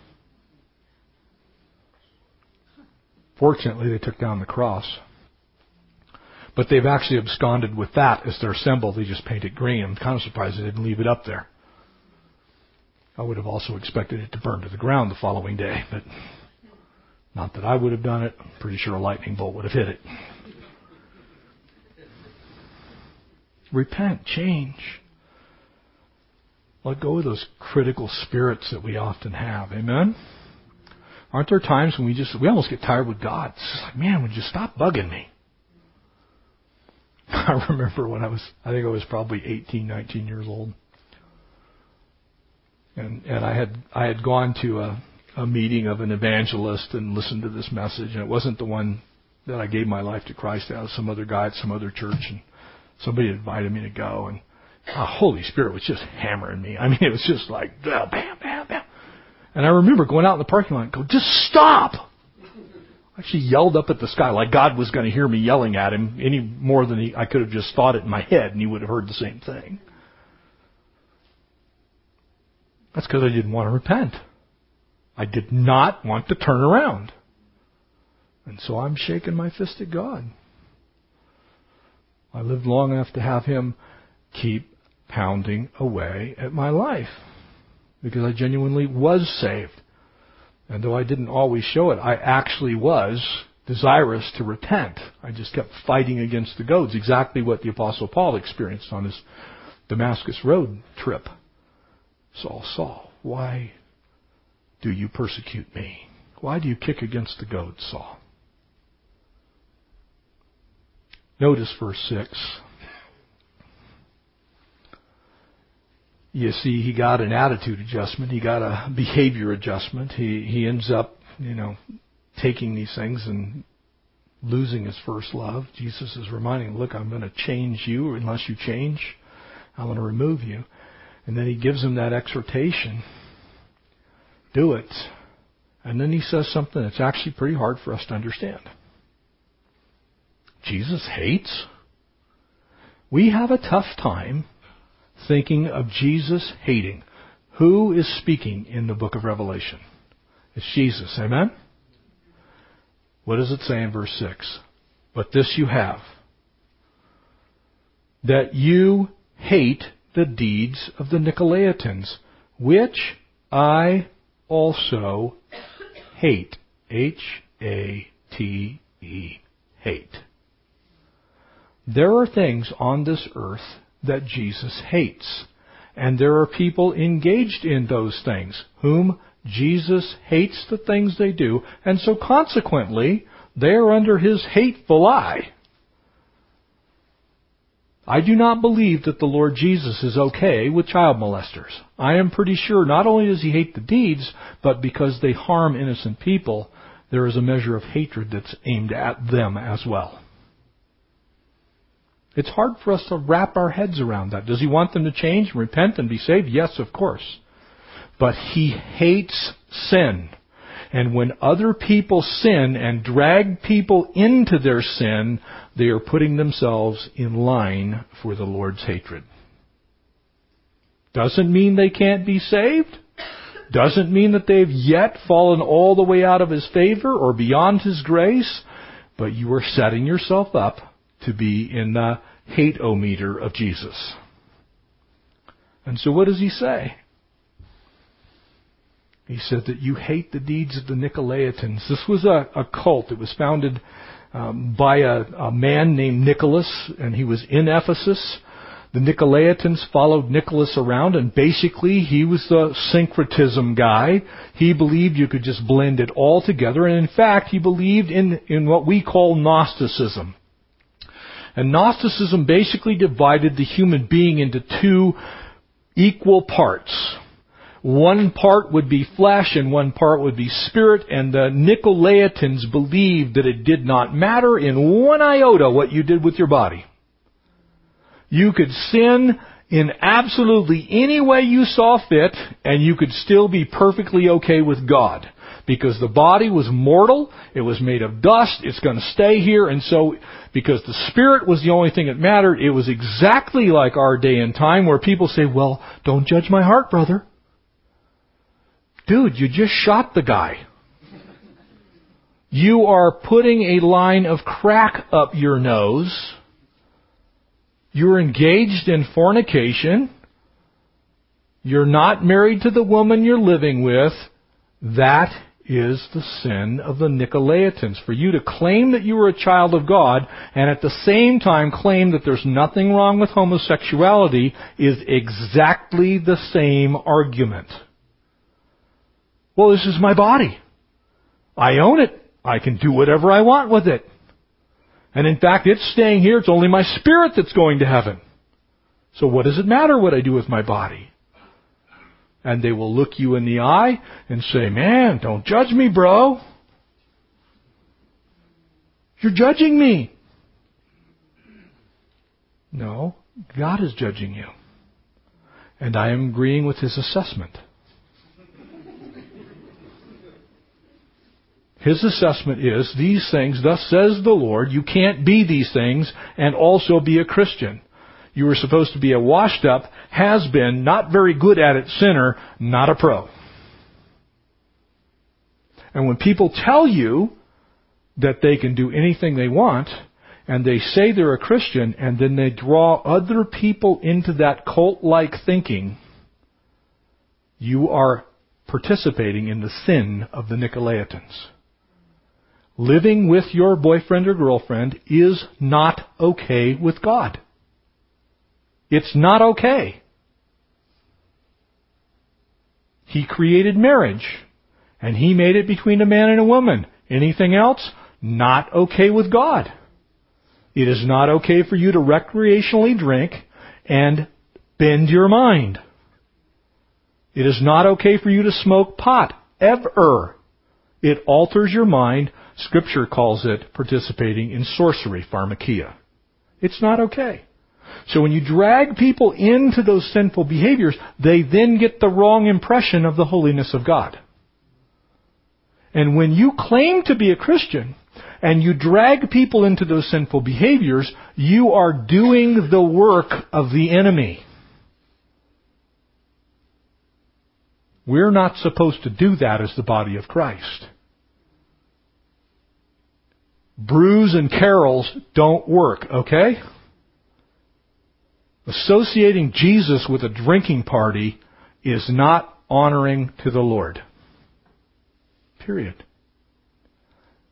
Fortunately, they took down the cross. But they've actually absconded with that as their symbol. They just painted green. I'm kind of surprised they didn't leave it up there. I would have also expected it to burn to the ground the following day, but not that I would have done it. I'm pretty sure a lightning bolt would have hit it. Repent, change. Let go of those critical spirits that we often have. Amen? Aren't there times when we just, we almost get tired with God? It's just like, man, would you stop bugging me? [laughs] I remember when I was, I think I was probably 18, 19 years old. And, and I had, I had gone to a, a meeting of an evangelist and listened to this message and it wasn't the one that I gave my life to Christ at. It was some other guy at some other church and somebody invited me to go, and the Holy Spirit was just hammering me. I mean, it was just like bam, bam. And I remember going out in the parking lot and go, just stop. I actually yelled up at the sky like God was going to hear me yelling at him any more than he, I could have just thought it in my head, and he would have heard the same thing. That's because I didn't want to repent. I did not want to turn around. And so I'm shaking my fist at God. I lived long enough to have him keep pounding away at my life because I genuinely was saved. And though I didn't always show it, I actually was desirous to repent. I just kept fighting against the goads, exactly what the Apostle Paul experienced on his Damascus Road trip. Saul, Saul, why do you persecute me? Why do you kick against the goads, Saul? Notice verse 6. You see, he got an attitude adjustment. He got a behavior adjustment. He, he ends up, you know, taking these things and losing his first love. Jesus is reminding him, look, I'm going to change you. Unless you change, I'm going to remove you. And then he gives him that exhortation. Do it. And then he says something that's actually pretty hard for us to understand. Jesus hates? We have a tough time thinking of Jesus hating. Who is speaking in the book of Revelation? It's Jesus. Amen? What does it say in verse 6? But this you have, that you hate the deeds of the Nicolaitans, which I also hate. H A T E. Hate. There are things on this earth that Jesus hates. And there are people engaged in those things whom Jesus hates the things they do, and so consequently, they are under his hateful eye. I do not believe that the Lord Jesus is okay with child molesters. I am pretty sure not only does he hate the deeds, but because they harm innocent people, there is a measure of hatred that's aimed at them as well. It's hard for us to wrap our heads around that. Does he want them to change and repent and be saved? Yes, of course. But he hates sin. And when other people sin and drag people into their sin, they are putting themselves in line for the Lord's hatred. Doesn't mean they can't be saved. Doesn't mean that they've yet fallen all the way out of His favor or beyond His grace. But you are setting yourself up to be in the hate-o-meter of Jesus. And so what does he say? He said that you hate the deeds of the Nicolaitans. This was a, a cult. It was founded um, by a, a man named Nicholas, and he was in Ephesus. The Nicolaitans followed Nicholas around, and basically he was the syncretism guy. He believed you could just blend it all together, and in fact, he believed in, in what we call Gnosticism. And Gnosticism basically divided the human being into two equal parts. One part would be flesh and one part would be spirit, and the Nicolaitans believed that it did not matter in one iota what you did with your body. You could sin in absolutely any way you saw fit, and you could still be perfectly okay with God because the body was mortal, it was made of dust, it's going to stay here, and so because the spirit was the only thing that mattered, it was exactly like our day and time where people say, well, don't judge my heart, brother. Dude, you just shot the guy. You are putting a line of crack up your nose. You're engaged in fornication. You're not married to the woman you're living with. That is the sin of the Nicolaitans. For you to claim that you are a child of God and at the same time claim that there's nothing wrong with homosexuality is exactly the same argument. Well, this is my body. I own it. I can do whatever I want with it. And in fact, it's staying here. It's only my spirit that's going to heaven. So what does it matter what I do with my body? And they will look you in the eye and say, man, don't judge me, bro. You're judging me. No, God is judging you. And I am agreeing with his assessment. His assessment is, these things, thus says the Lord, you can't be these things and also be a Christian. You were supposed to be a washed up, has been, not very good at it sinner, not a pro. And when people tell you that they can do anything they want, and they say they're a Christian, and then they draw other people into that cult-like thinking, you are participating in the sin of the Nicolaitans. Living with your boyfriend or girlfriend is not okay with God. It's not okay. He created marriage, and He made it between a man and a woman. Anything else? Not okay with God. It is not okay for you to recreationally drink and bend your mind. It is not okay for you to smoke pot, ever. It alters your mind. Scripture calls it participating in sorcery, pharmakia. It's not okay. So when you drag people into those sinful behaviors, they then get the wrong impression of the holiness of God. And when you claim to be a Christian, and you drag people into those sinful behaviors, you are doing the work of the enemy. We're not supposed to do that as the body of Christ. Brews and carols don't work, okay? Associating Jesus with a drinking party is not honoring to the Lord. Period.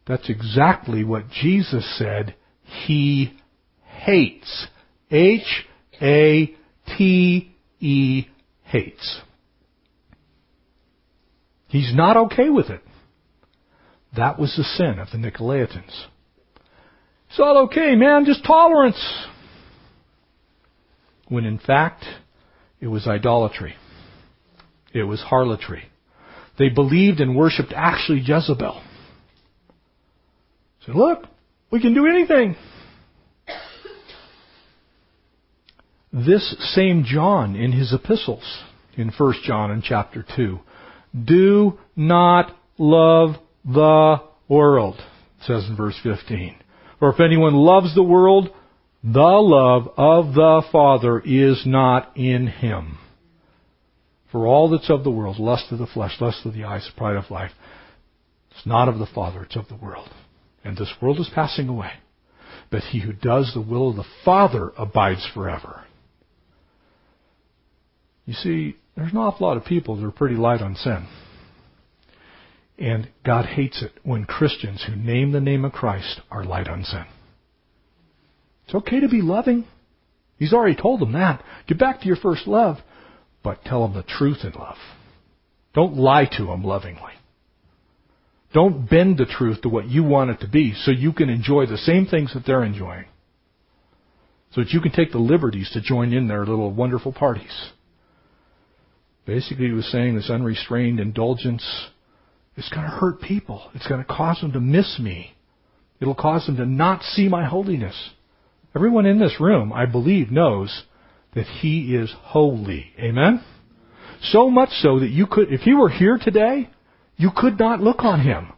That's exactly what Jesus said he hates. H A T E hates. He's not okay with it. That was the sin of the Nicolaitans. It's all okay, man, just tolerance. When in fact, it was idolatry. It was harlotry. They believed and worshipped actually Jezebel. Said, look, we can do anything. This same John in his epistles in 1 John in chapter 2 do not love the world, says in verse 15. For if anyone loves the world, the love of the Father is not in him. For all that's of the world, lust of the flesh, lust of the eyes, pride of life, it's not of the Father, it's of the world. And this world is passing away. But he who does the will of the Father abides forever. You see, there's an awful lot of people that are pretty light on sin. And God hates it when Christians who name the name of Christ are light on sin. It's okay to be loving. He's already told them that. Get back to your first love, but tell them the truth in love. Don't lie to them lovingly. Don't bend the truth to what you want it to be so you can enjoy the same things that they're enjoying. So that you can take the liberties to join in their little wonderful parties. Basically, he was saying this unrestrained indulgence is going to hurt people. It's going to cause them to miss me. It'll cause them to not see my holiness. Everyone in this room, I believe, knows that he is holy. Amen? So much so that you could, if he were here today, you could not look on him.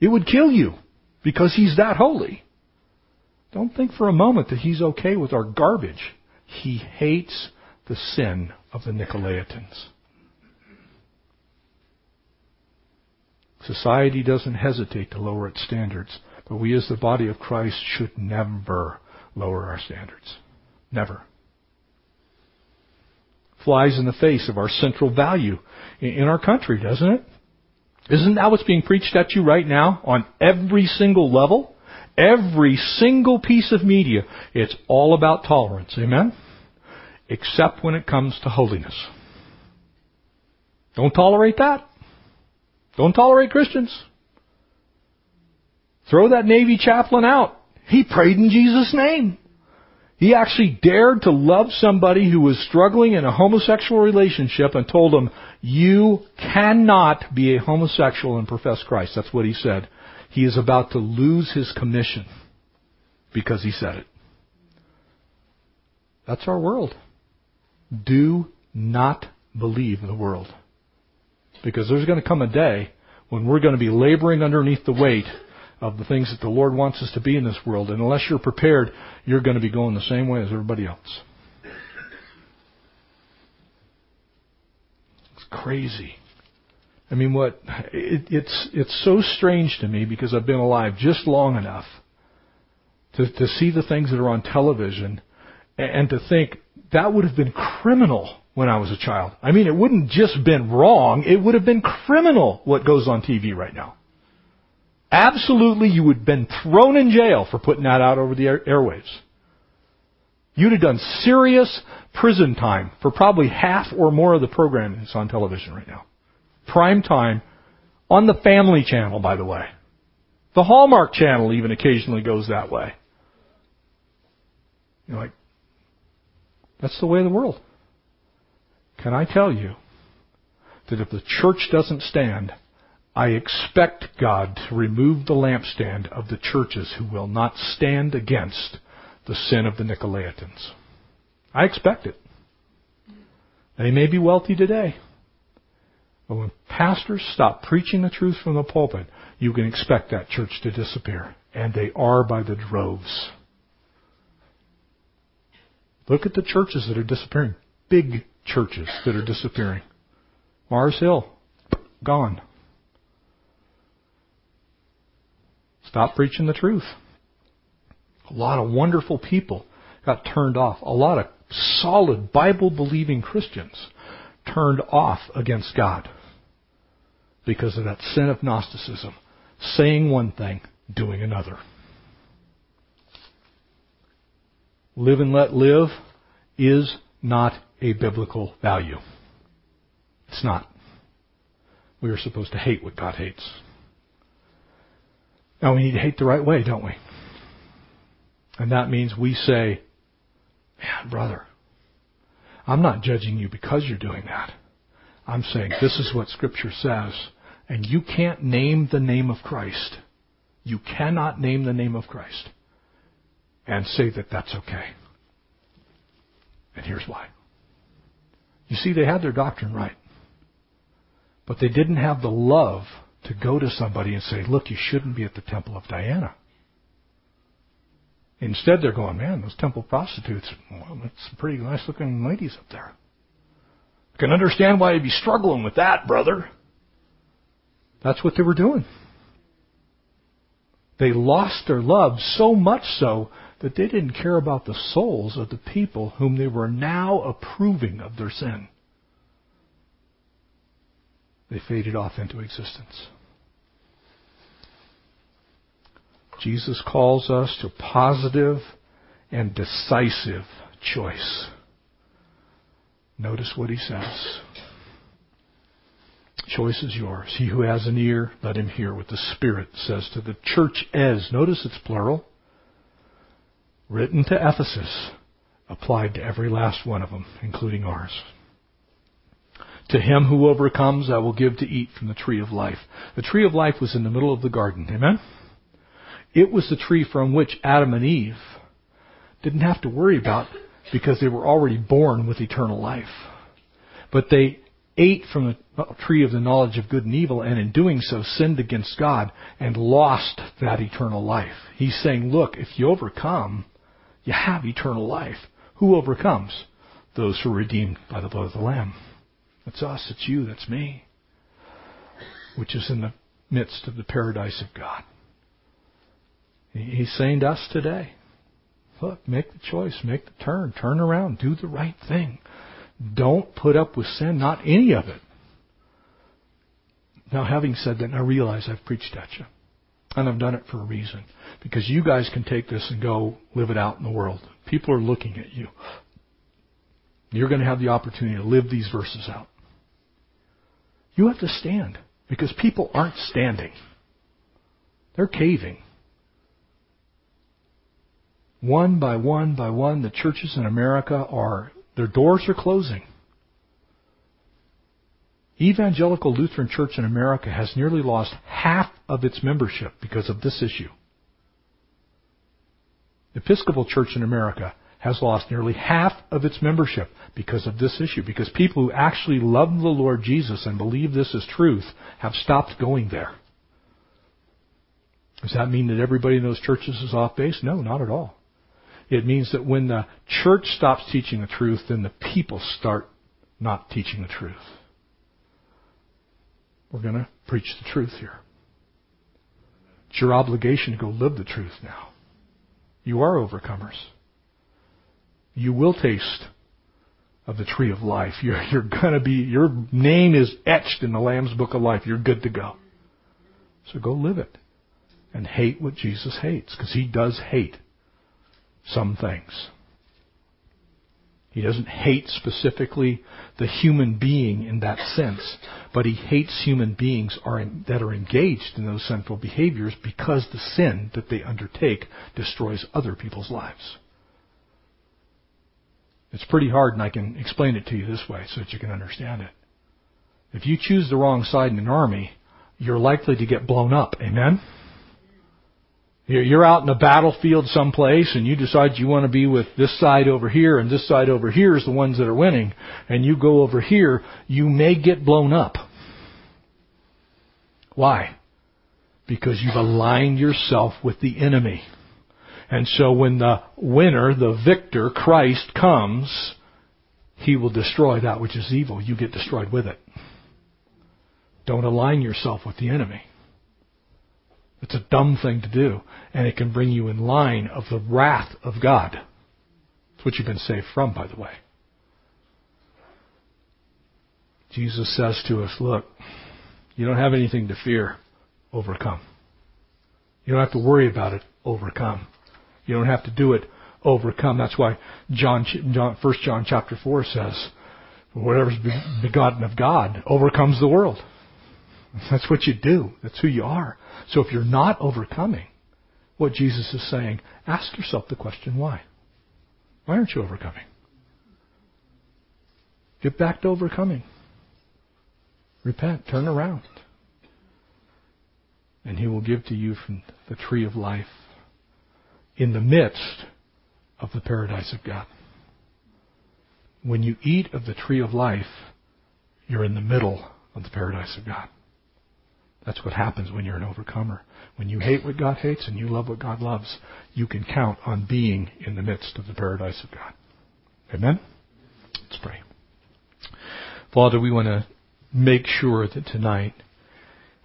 It would kill you because he's that holy. Don't think for a moment that he's okay with our garbage. He hates the sin of the Nicolaitans. Society doesn't hesitate to lower its standards, but we as the body of Christ should never lower our standards. Never. Flies in the face of our central value in our country, doesn't it? Isn't that what's being preached at you right now on every single level? Every single piece of media. It's all about tolerance. Amen? except when it comes to holiness. Don't tolerate that. Don't tolerate Christians. Throw that Navy chaplain out. He prayed in Jesus' name. He actually dared to love somebody who was struggling in a homosexual relationship and told him, You cannot be a homosexual and profess Christ. That's what he said. He is about to lose his commission because he said it. That's our world do not believe the world. Because there's going to come a day when we're going to be laboring underneath the weight of the things that the Lord wants us to be in this world. And unless you're prepared, you're going to be going the same way as everybody else. It's crazy. I mean, what it, it's it's so strange to me because I've been alive just long enough to to see the things that are on television and to think that would have been criminal when I was a child. I mean, it wouldn't just been wrong, it would have been criminal what goes on TV right now. Absolutely, you would have been thrown in jail for putting that out over the air- airwaves. You'd have done serious prison time for probably half or more of the programming that's on television right now. Prime time on the Family Channel, by the way. The Hallmark Channel even occasionally goes that way. You're like, that's the way of the world. Can I tell you that if the church doesn't stand, I expect God to remove the lampstand of the churches who will not stand against the sin of the Nicolaitans. I expect it. They may be wealthy today. But when pastors stop preaching the truth from the pulpit, you can expect that church to disappear. And they are by the droves. Look at the churches that are disappearing. Big churches that are disappearing. Mars Hill, gone. Stop preaching the truth. A lot of wonderful people got turned off. A lot of solid Bible believing Christians turned off against God because of that sin of Gnosticism. Saying one thing, doing another. Live and let live is not a biblical value. It's not. We are supposed to hate what God hates. Now we need to hate the right way, don't we? And that means we say, man, brother, I'm not judging you because you're doing that. I'm saying this is what Scripture says, and you can't name the name of Christ. You cannot name the name of Christ and say that that's okay. And here's why. You see, they had their doctrine right. But they didn't have the love to go to somebody and say, look, you shouldn't be at the temple of Diana. Instead, they're going, man, those temple prostitutes, well, that's some pretty nice looking ladies up there. I can understand why you'd be struggling with that, brother. That's what they were doing. They lost their love so much so that they didn't care about the souls of the people whom they were now approving of their sin. They faded off into existence. Jesus calls us to positive and decisive choice. Notice what he says. Choice is yours. He who has an ear, let him hear what the Spirit says to the church as. Notice it's plural. Written to Ephesus, applied to every last one of them, including ours. To him who overcomes, I will give to eat from the tree of life. The tree of life was in the middle of the garden. Amen? It was the tree from which Adam and Eve didn't have to worry about because they were already born with eternal life. But they ate from the tree of the knowledge of good and evil and in doing so sinned against God and lost that eternal life. He's saying, look, if you overcome, you have eternal life. Who overcomes? Those who are redeemed by the blood of the Lamb. That's us, it's you, that's me. Which is in the midst of the paradise of God. He's saying to us today, look, make the choice, make the turn, turn around, do the right thing. Don't put up with sin, not any of it. Now, having said that, I realize I've preached at you. And I've done it for a reason. Because you guys can take this and go live it out in the world. People are looking at you. You're going to have the opportunity to live these verses out. You have to stand. Because people aren't standing. They're caving. One by one by one, the churches in America are, their doors are closing. Evangelical Lutheran Church in America has nearly lost half of its membership because of this issue. Episcopal Church in America has lost nearly half of its membership because of this issue. Because people who actually love the Lord Jesus and believe this is truth have stopped going there. Does that mean that everybody in those churches is off base? No, not at all. It means that when the church stops teaching the truth, then the people start not teaching the truth. We're going to preach the truth here. It's your obligation to go live the truth now. You are overcomers. You will taste of the tree of life. You're, you're gonna be, your name is etched in the Lamb's book of life. You're good to go. So go live it. And hate what Jesus hates, because he does hate some things. He doesn't hate specifically the human being in that sense, but he hates human beings are in, that are engaged in those sinful behaviors because the sin that they undertake destroys other people's lives. It's pretty hard, and I can explain it to you this way so that you can understand it. If you choose the wrong side in an army, you're likely to get blown up. Amen? You're out in a battlefield someplace and you decide you want to be with this side over here and this side over here is the ones that are winning and you go over here, you may get blown up. Why? Because you've aligned yourself with the enemy. And so when the winner, the victor, Christ comes, he will destroy that which is evil. You get destroyed with it. Don't align yourself with the enemy. It's a dumb thing to do, and it can bring you in line of the wrath of God. It's what you've been saved from, by the way. Jesus says to us, look, you don't have anything to fear. Overcome. You don't have to worry about it. Overcome. You don't have to do it. Overcome. That's why John, John 1 John chapter 4 says, whatever's begotten of God overcomes the world. That's what you do. That's who you are. So if you're not overcoming what Jesus is saying, ask yourself the question, why? Why aren't you overcoming? Get back to overcoming. Repent. Turn around. And He will give to you from the tree of life in the midst of the paradise of God. When you eat of the tree of life, you're in the middle of the paradise of God. That's what happens when you're an overcomer. When you hate what God hates and you love what God loves, you can count on being in the midst of the paradise of God. Amen? Let's pray. Father, we want to make sure that tonight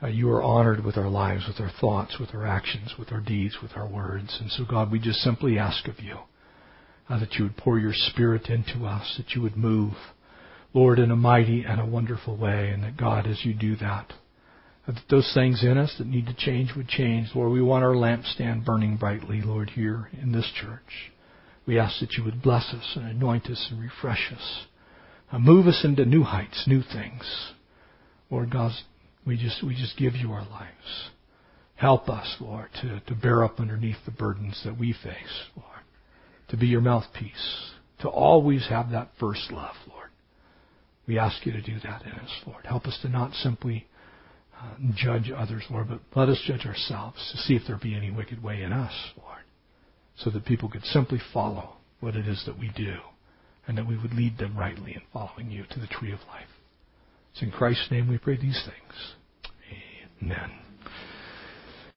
uh, you are honored with our lives, with our thoughts, with our actions, with our deeds, with our words. And so, God, we just simply ask of you uh, that you would pour your Spirit into us, that you would move, Lord, in a mighty and a wonderful way, and that, God, as you do that, that those things in us that need to change would change. Lord, we want our lampstand burning brightly, Lord, here in this church. We ask that you would bless us and anoint us and refresh us. Uh, move us into new heights, new things. Lord God, we just, we just give you our lives. Help us, Lord, to, to bear up underneath the burdens that we face, Lord. To be your mouthpiece. To always have that first love, Lord. We ask you to do that in us, Lord. Help us to not simply uh, judge others, Lord, but let us judge ourselves to see if there be any wicked way in us, Lord, so that people could simply follow what it is that we do, and that we would lead them rightly in following you to the tree of life. It's in Christ's name we pray these things. Amen.